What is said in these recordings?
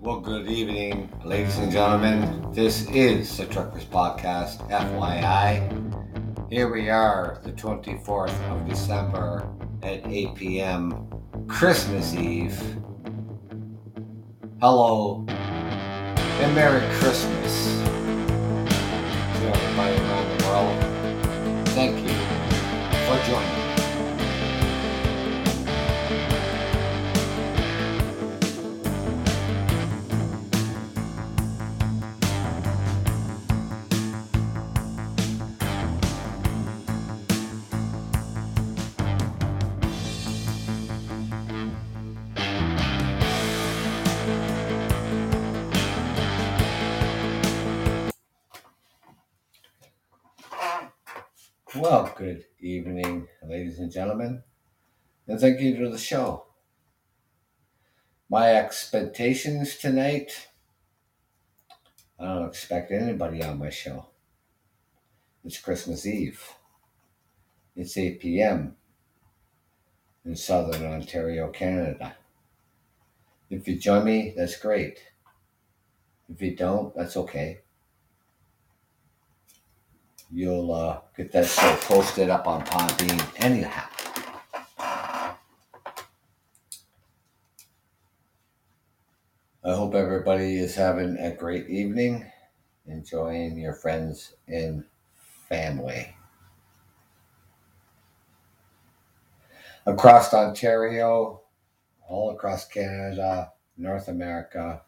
Well, good evening, ladies and gentlemen. This is the Truckers Podcast, FYI. Here we are, the 24th of December at 8 p.m., Christmas Eve. Hello and Merry Christmas to everybody around the world. Thank you for joining Good evening, ladies and gentlemen, and thank you for the show. My expectations tonight I don't expect anybody on my show. It's Christmas Eve. It's 8 p.m. in southern Ontario, Canada. If you join me, that's great. If you don't, that's okay. You'll uh, get that show posted up on Podbean anyhow. I hope everybody is having a great evening, enjoying your friends and family. Across Ontario, all across Canada, North America,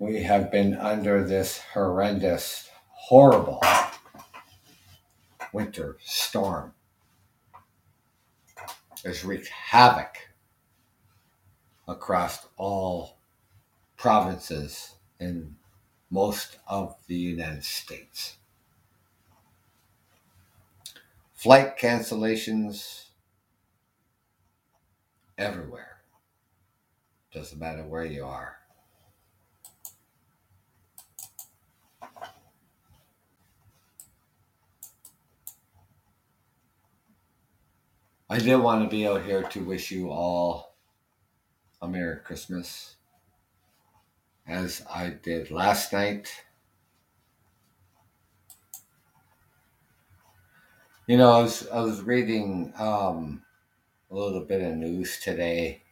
we have been under this horrendous, horrible winter storm. has wreaked havoc across all provinces in most of the United States. Flight cancellations everywhere. Doesn't matter where you are. I did want to be out here to wish you all a Merry Christmas, as I did last night. You know, I was I was reading um, a little bit of news today,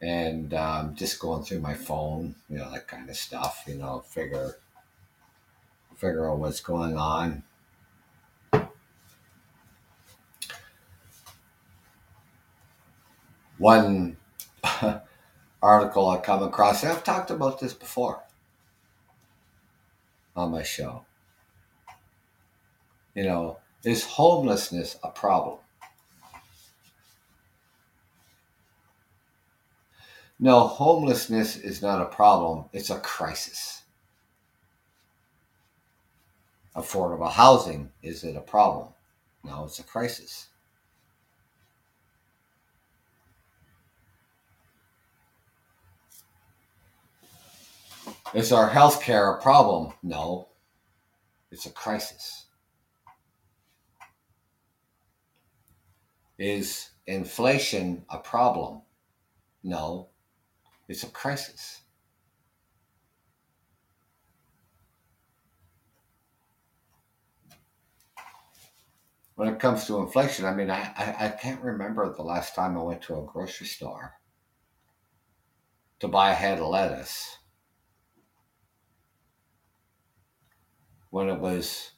and um, just going through my phone, you know, that kind of stuff. You know, figure figure out what's going on. One article I come across, I've talked about this before on my show. You know, is homelessness a problem? No, homelessness is not a problem, it's a crisis. Affordable housing, is it a problem? No, it's a crisis. Is our health care a problem? No, it's a crisis. Is inflation a problem? No, it's a crisis. When it comes to inflation, I mean, I, I, I can't remember the last time I went to a grocery store to buy a head of lettuce when it was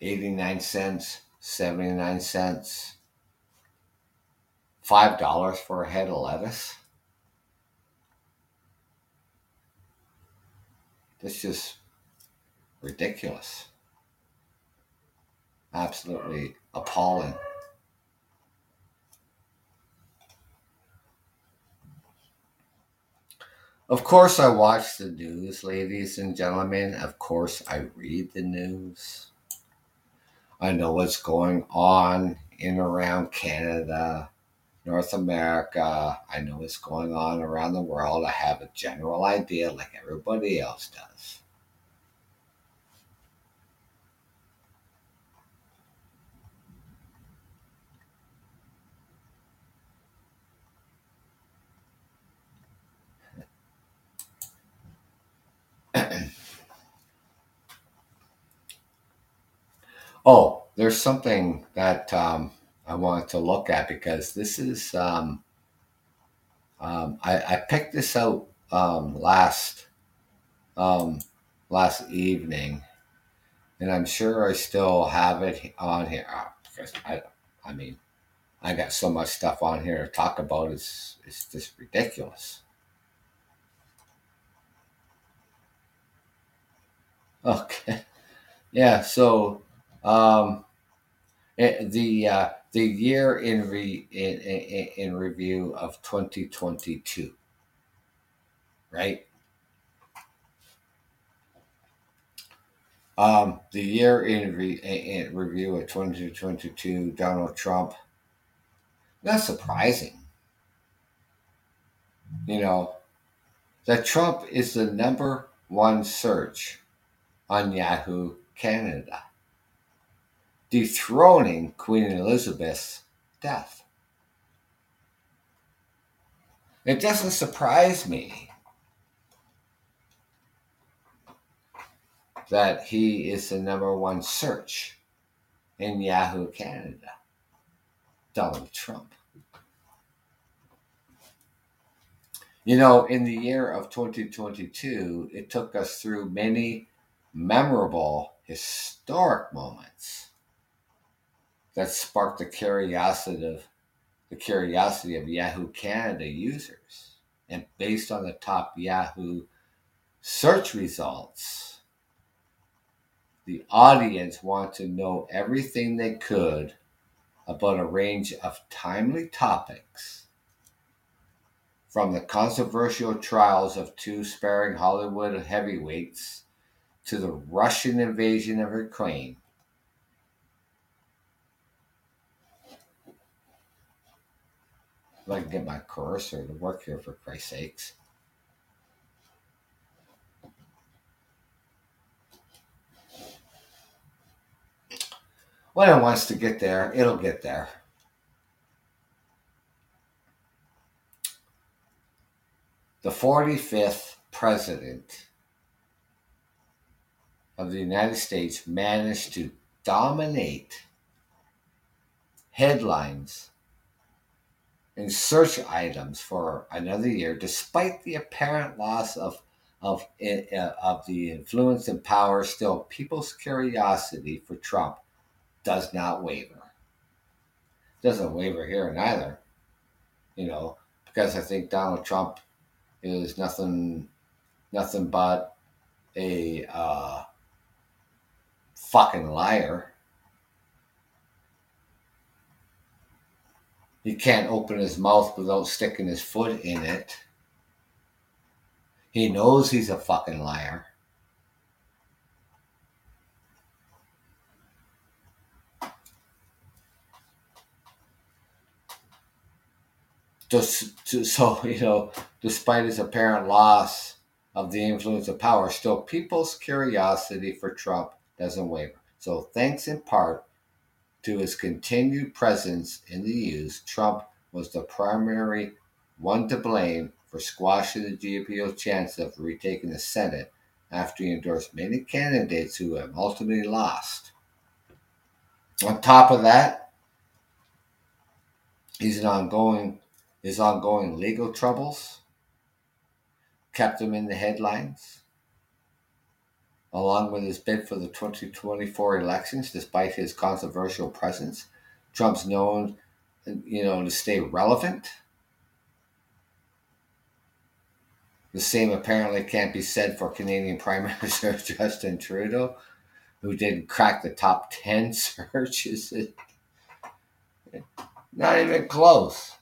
89 cents, 79 cents, $5 for a head of lettuce. That's just ridiculous. Absolutely appalling. Of course, I watch the news, ladies and gentlemen. Of course, I read the news. I know what's going on in around Canada, North America. I know what's going on around the world. I have a general idea, like everybody else does. Oh, there's something that um, I wanted to look at because this is um, um, I, I picked this out um, last um, last evening, and I'm sure I still have it on here uh, because I I mean I got so much stuff on here to talk about. It's it's just ridiculous. Okay, yeah. So um, the uh, the year in re in, in, in review of 2022, right? Um, the year in, re, in review of 2022, Donald Trump. That's surprising. You know, that Trump is the number one search on Yahoo Canada, dethroning Queen Elizabeth's death. It doesn't surprise me that he is the number one search in Yahoo Canada. Donald Trump. You know, in the year of 2022, it took us through many memorable, historic moments that sparked the curiosity of the curiosity of Yahoo Canada users. And based on the top Yahoo search results, the audience wanted to know everything they could about a range of timely topics from the controversial trials of two aspiring Hollywood heavyweights to the Russian invasion of Ukraine. If I can get my cursor to work here for Christ's sakes. When it wants to get there, it'll get there. The 45th president of the United States managed to dominate headlines and search items for another year, despite the apparent loss of of, uh, of the influence and power. Still, people's curiosity for Trump does not waver. Doesn't waver here neither, you know, because I think Donald Trump is nothing, nothing but a uh, fucking liar. He can't open his mouth without sticking his foot in it. He knows he's a fucking liar. Just to, so you know, despite his apparent loss of the influence of power, still people's curiosity for Trump doesn't waver. So, thanks in part to his continued presence in the U's, Trump was the primary one to blame for squashing the GOP's chance of retaking the Senate after he endorsed many candidates who have ultimately lost. On top of that, he's an ongoing his ongoing legal troubles kept him in the headlines along with his bid for the 2024 elections, despite his controversial presence. Trump's known, you know, to stay relevant. The same apparently can't be said for Canadian Prime Minister Justin Trudeau, who didn't crack the top 10 searches. Not even close.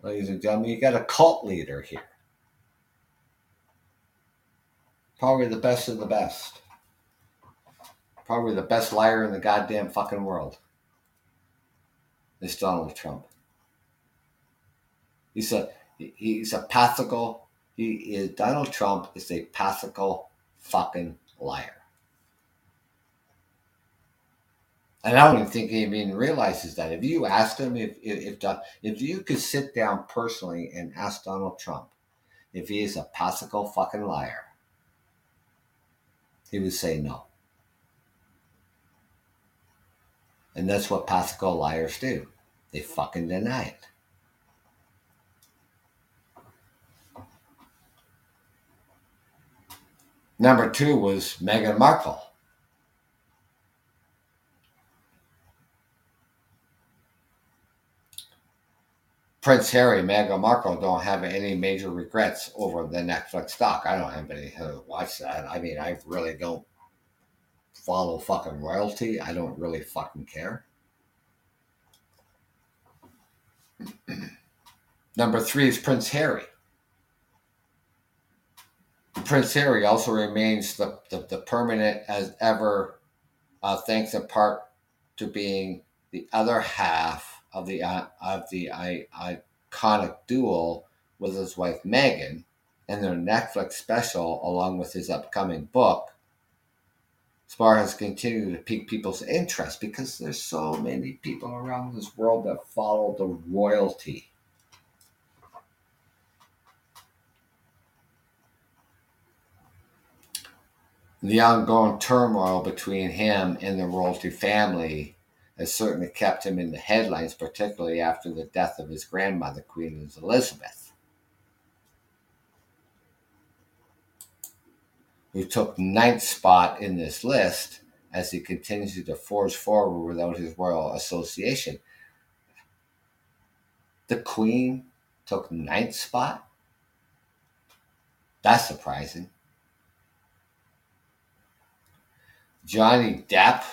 Ladies and gentlemen, you got a cult leader here. Probably the best of the best probably the best liar in the goddamn fucking world is Donald Trump. He's a he's a pathical. He is Donald Trump is a pathical fucking liar. And I don't even think he even realizes that. If you asked him, if if if, if you could sit down personally and ask Donald Trump if he is a pathical fucking liar, he would say no. And that's what Pascal liars do. They fucking deny it. Number two was Meghan Markle. Prince Harry, Meghan Markle don't have any major regrets over the Netflix stock. I don't have any to watch that. I mean, I really don't follow fucking royalty. I don't really fucking care. Number three is Prince Harry. Prince Harry also remains the, the, the permanent as ever, uh, thanks in part to being the other half of the uh, of the iconic duel with his wife Meghan and their Netflix special, along with his upcoming book. Spare has continued to pique people's interest because there's so many people around this world that follow the royalty. The ongoing turmoil between him and the royalty family has certainly kept him in the headlines, particularly after the death of his grandmother, Queen Elizabeth, who took ninth spot in this list as he continues to forge forward without his royal association. The Queen took ninth spot? That's surprising. Johnny Depp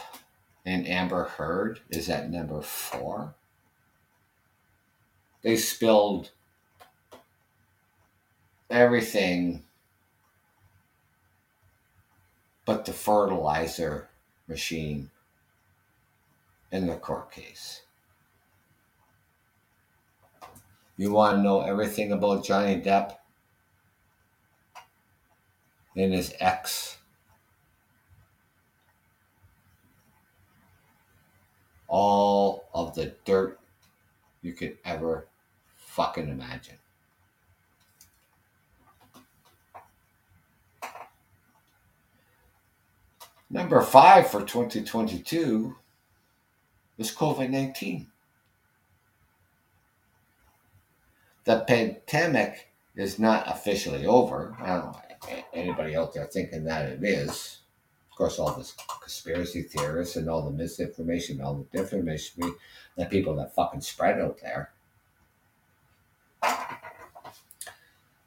and Amber Heard is at number four. They spilled everything but the fertilizer machine in the court case. You want to know everything about Johnny Depp and his ex all of the dirt you could ever fucking imagine. Number five for 2022 is COVID 19. The pandemic is not officially over. I don't know anybody out there thinking that it is of course, all this conspiracy theorists and all the misinformation, all the disinformation the people that fucking spread out there.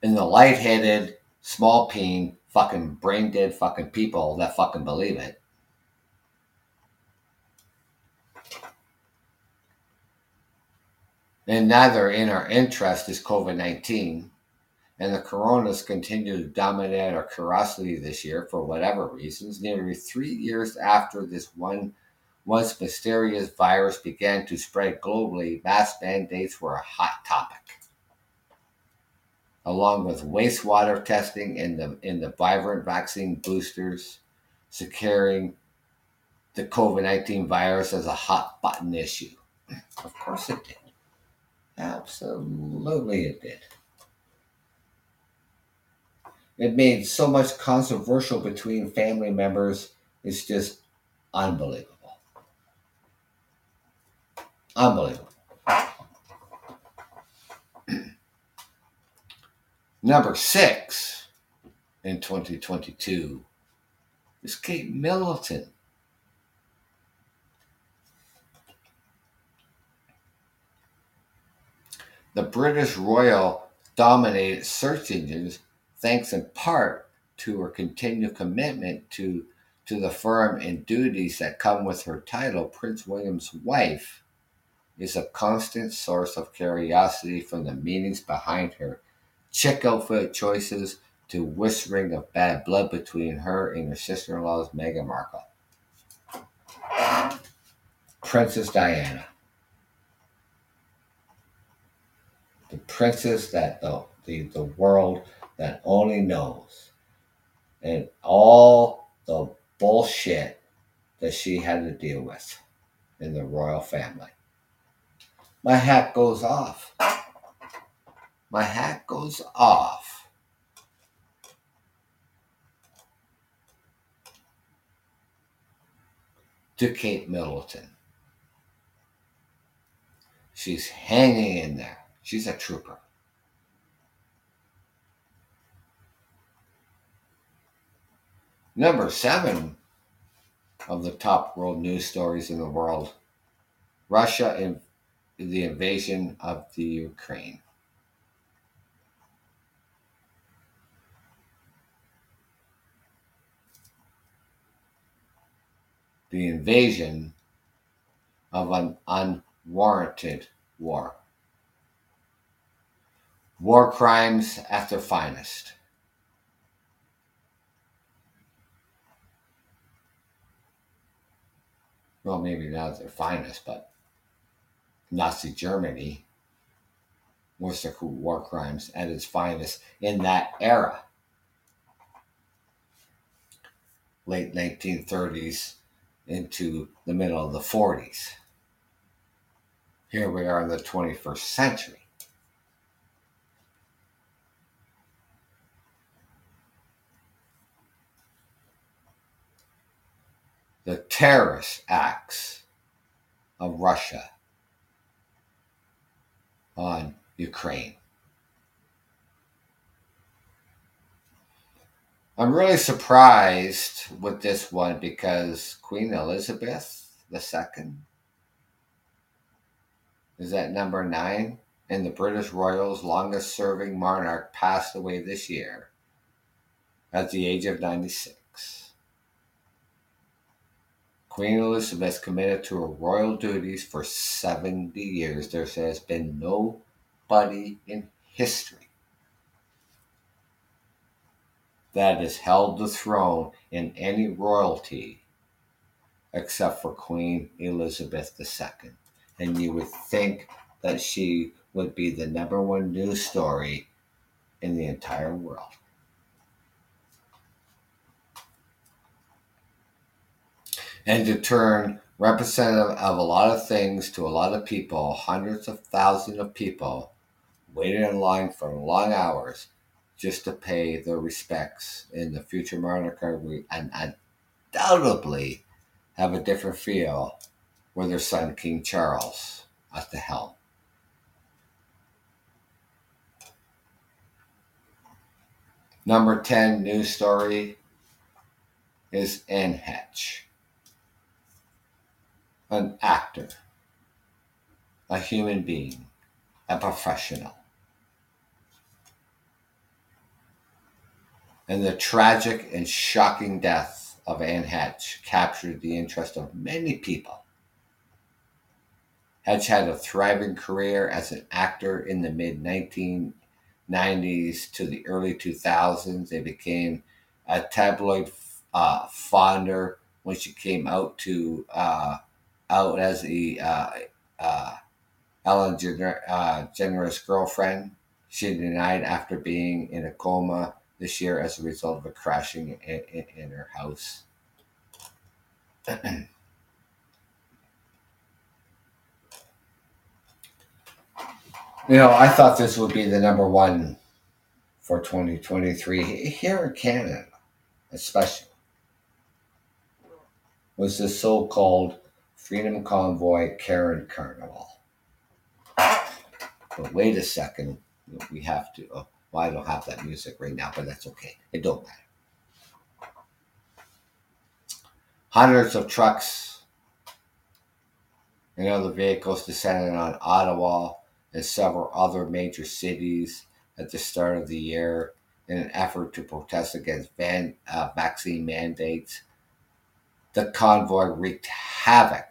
And the lightheaded, small peen, fucking brain dead fucking people that fucking believe it. And neither in our interest is COVID 19 and the coronas continue to dominate our curiosity this year for whatever reasons, nearly three years after this one once mysterious virus began to spread globally, mask mandates were a hot topic. Along with wastewater testing and the, in the vibrant vaccine boosters, securing the COVID 19 virus as a hot button issue. Of course it did. Absolutely it did. It made so much controversial between family members. It's just unbelievable. Unbelievable. Number six in 2022 is Kate Middleton. The British Royal dominated search engines thanks in part to her continued commitment to, to the firm and duties that come with her title, Prince William's wife is a constant source of curiosity from the meanings behind her chick outfit choices to whispering of bad blood between her and her sister-in-law's Meghan Markle. Princess Diana. The princess that the, the, the world that only knows. And all the bullshit that she had to deal with in the royal family. My hat goes off. My hat goes off. To Kate Middleton. She's hanging in there. She's a trooper. Number seven of the top world news stories in the world Russia in the invasion of the Ukraine. The invasion of an unwarranted war. War crimes at their finest. well, maybe not at their finest, but Nazi Germany was the war crimes at its finest in that era. Late 1930s into the middle of the 40s. Here we are in the 21st century. the terrorist acts of Russia on Ukraine. I'm really surprised with this one because Queen Elizabeth II is at number nine, and the British Royals' longest serving monarch passed away this year at the age of 96. Queen Elizabeth committed to her royal duties for 70 years. There has been nobody in history that has held the throne in any royalty except for Queen Elizabeth II. And you would think that she would be the number one news story in the entire world. and to turn representative of a lot of things to a lot of people, hundreds of thousands of people waiting in line for long hours just to pay their respects in the future monarchy and undoubtedly have a different feel with their son King Charles at the helm. Number 10 news story is Anne Hatch an actor, a human being, a professional. And the tragic and shocking death of Anne Hatch captured the interest of many people. Hatch had a thriving career as an actor in the mid 1990s to the early 2000s. They became a tabloid uh, fonder when she came out to uh, out as the uh, uh, Ellen Gener- uh, Generous girlfriend. She denied after being in a coma this year as a result of a crashing in, in, in her house. you know, I thought this would be the number one for 2023 here in Canada, especially, was the so called Freedom Convoy Karen Carnival. But wait a second, we have to. Oh, well, I don't have that music right now, but that's okay. It don't matter. Hundreds of trucks and other vehicles descended on Ottawa and several other major cities at the start of the year in an effort to protest against van, uh, vaccine mandates. The convoy wreaked havoc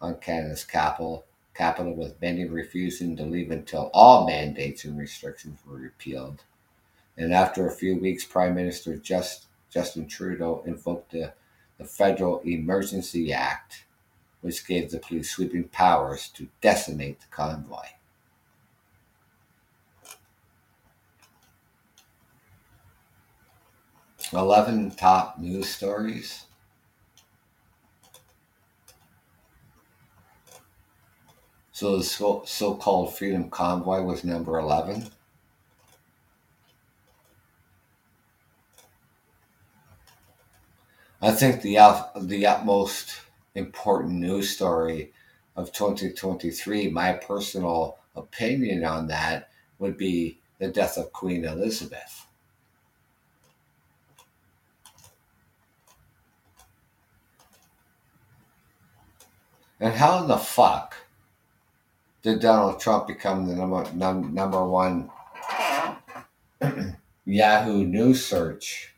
on Canada's capital, capital, with many refusing to leave until all mandates and restrictions were repealed. And after a few weeks, Prime Minister Just, Justin Trudeau invoked the, the Federal Emergency Act, which gave the police sweeping powers to decimate the convoy. Eleven top news stories. So the so called Freedom Convoy was number 11. I think the, the utmost important news story of 2023, my personal opinion on that would be the death of Queen Elizabeth. And how in the fuck did Donald Trump become the number num, number one Yahoo News search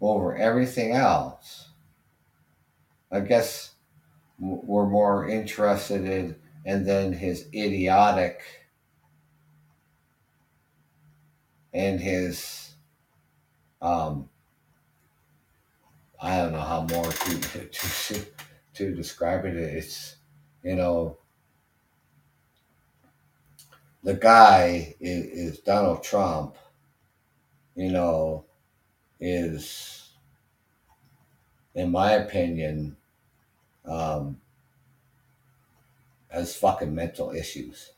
over everything else? I guess we're more interested in and then his idiotic and his um I don't know how more to to to describe it. It's you know the guy is, is Donald Trump. You know, is in my opinion um, has fucking mental issues.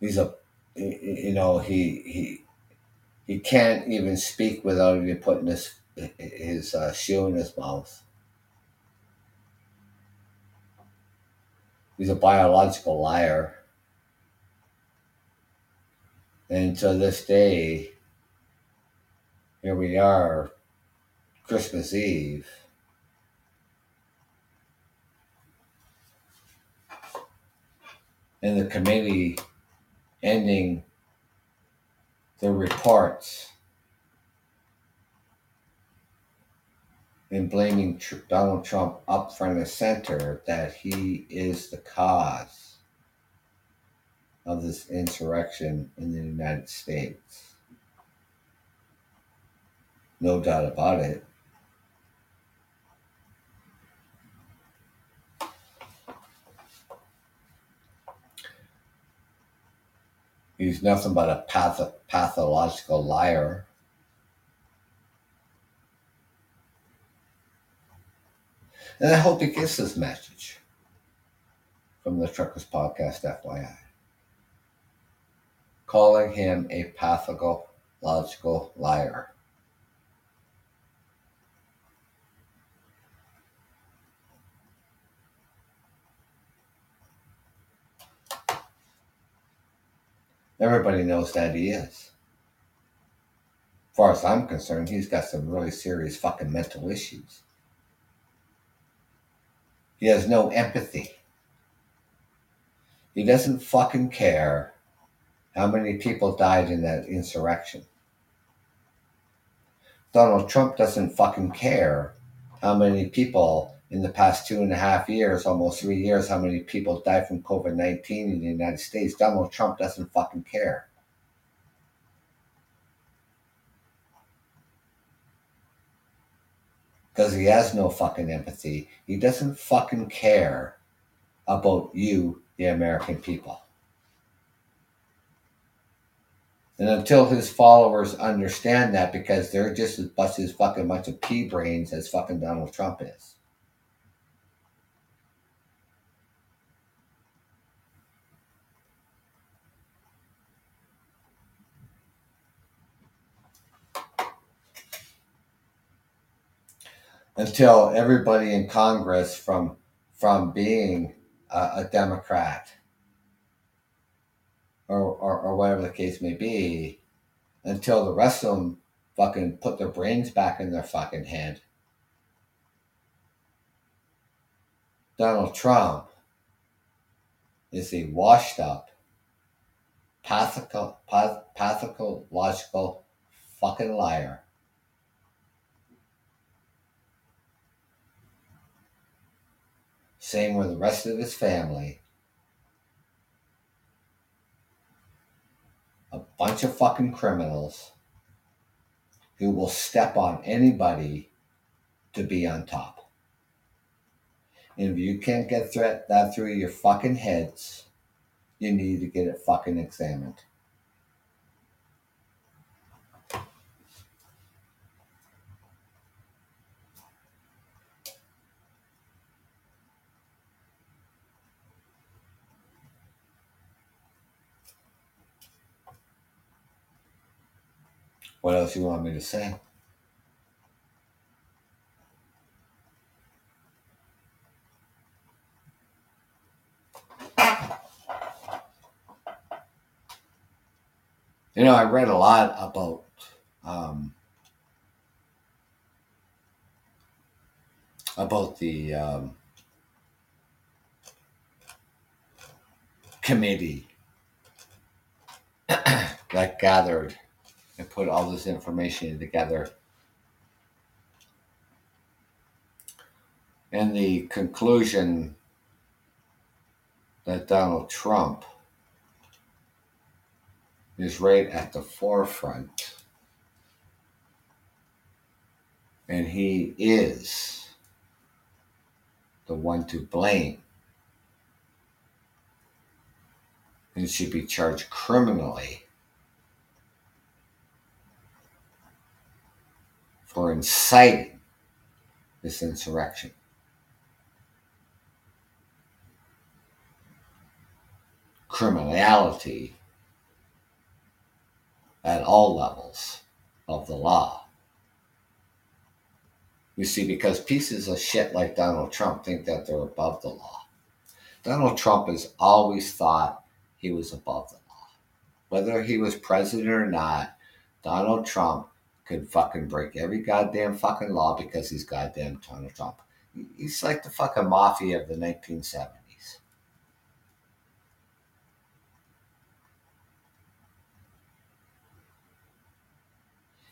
He's a, you know, he he he can't even speak without even putting his his uh, shoe in his mouth. He's a biological liar. And to this day, here we are, Christmas Eve. And the committee ending the reports and blaming Donald Trump up front and center that he is the cause of this insurrection in the United States. No doubt about it. He's nothing but a path- pathological liar. And I hope he gets this message from the Truckers Podcast, FYI. Calling him a pathological liar. Everybody knows that he is. As far as I'm concerned, he's got some really serious fucking mental issues. He has no empathy. He doesn't fucking care how many people died in that insurrection. Donald Trump doesn't fucking care how many people in the past two and a half years, almost three years, how many people died from COVID 19 in the United States. Donald Trump doesn't fucking care. Because he has no fucking empathy. He doesn't fucking care about you, the American people. And until his followers understand that, because they're just as much as fucking bunch of pea brains as fucking Donald Trump is. Until everybody in Congress from from being a, a Democrat or, or, or whatever the case may be, until the rest of them fucking put their brains back in their fucking head. Donald Trump is a washed up, pathical, path, pathological fucking liar. Same with the rest of his family. A bunch of fucking criminals who will step on anybody to be on top. And if you can't get that through your fucking heads, you need to get it fucking examined. What else you want me to say? You know, I read a lot about um, about the um, committee that gathered and put all this information together. And the conclusion that Donald Trump is right at the forefront. And he is the one to blame and should be charged criminally for inciting this insurrection. Criminality at all levels of the law. You see, because pieces of shit like Donald Trump think that they're above the law. Donald Trump has always thought he was above the law. Whether he was president or not, Donald Trump could fucking break every goddamn fucking law because he's goddamn Donald Trump. He's like the fucking mafia of the 1970s.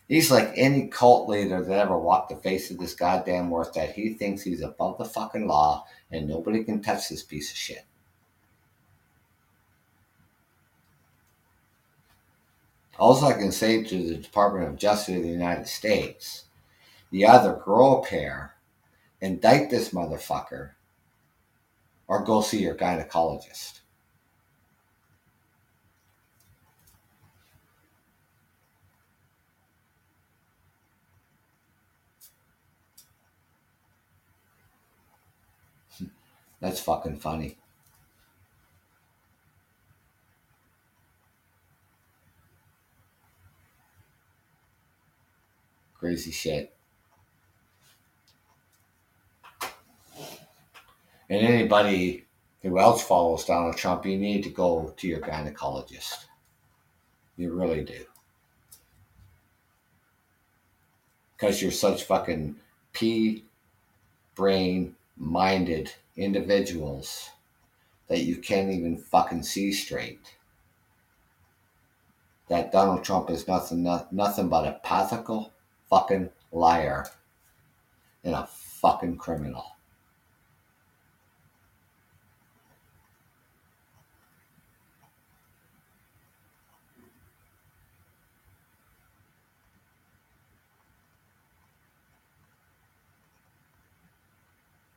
He's like any cult leader that ever walked the face of this goddamn earth that he thinks he's above the fucking law and nobody can touch this piece of shit. Also, I can say to the Department of Justice of the United States, the other girl pair, indict this motherfucker, or go see your gynecologist. That's fucking funny. Crazy shit. And anybody who else follows Donald Trump, you need to go to your gynecologist. You really do. Because you're such fucking pea brain minded individuals that you can't even fucking see straight. That Donald Trump is nothing, nothing but a pathical fucking liar and a fucking criminal.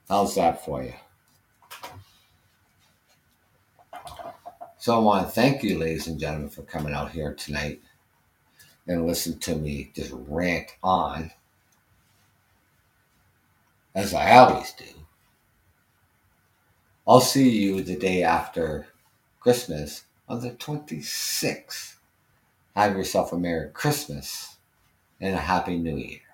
How's that for you? So I want to thank you, ladies and gentlemen, for coming out here tonight and listen to me just rant on, as I always do. I'll see you the day after Christmas on the 26th. Have yourself a Merry Christmas and a Happy New Year.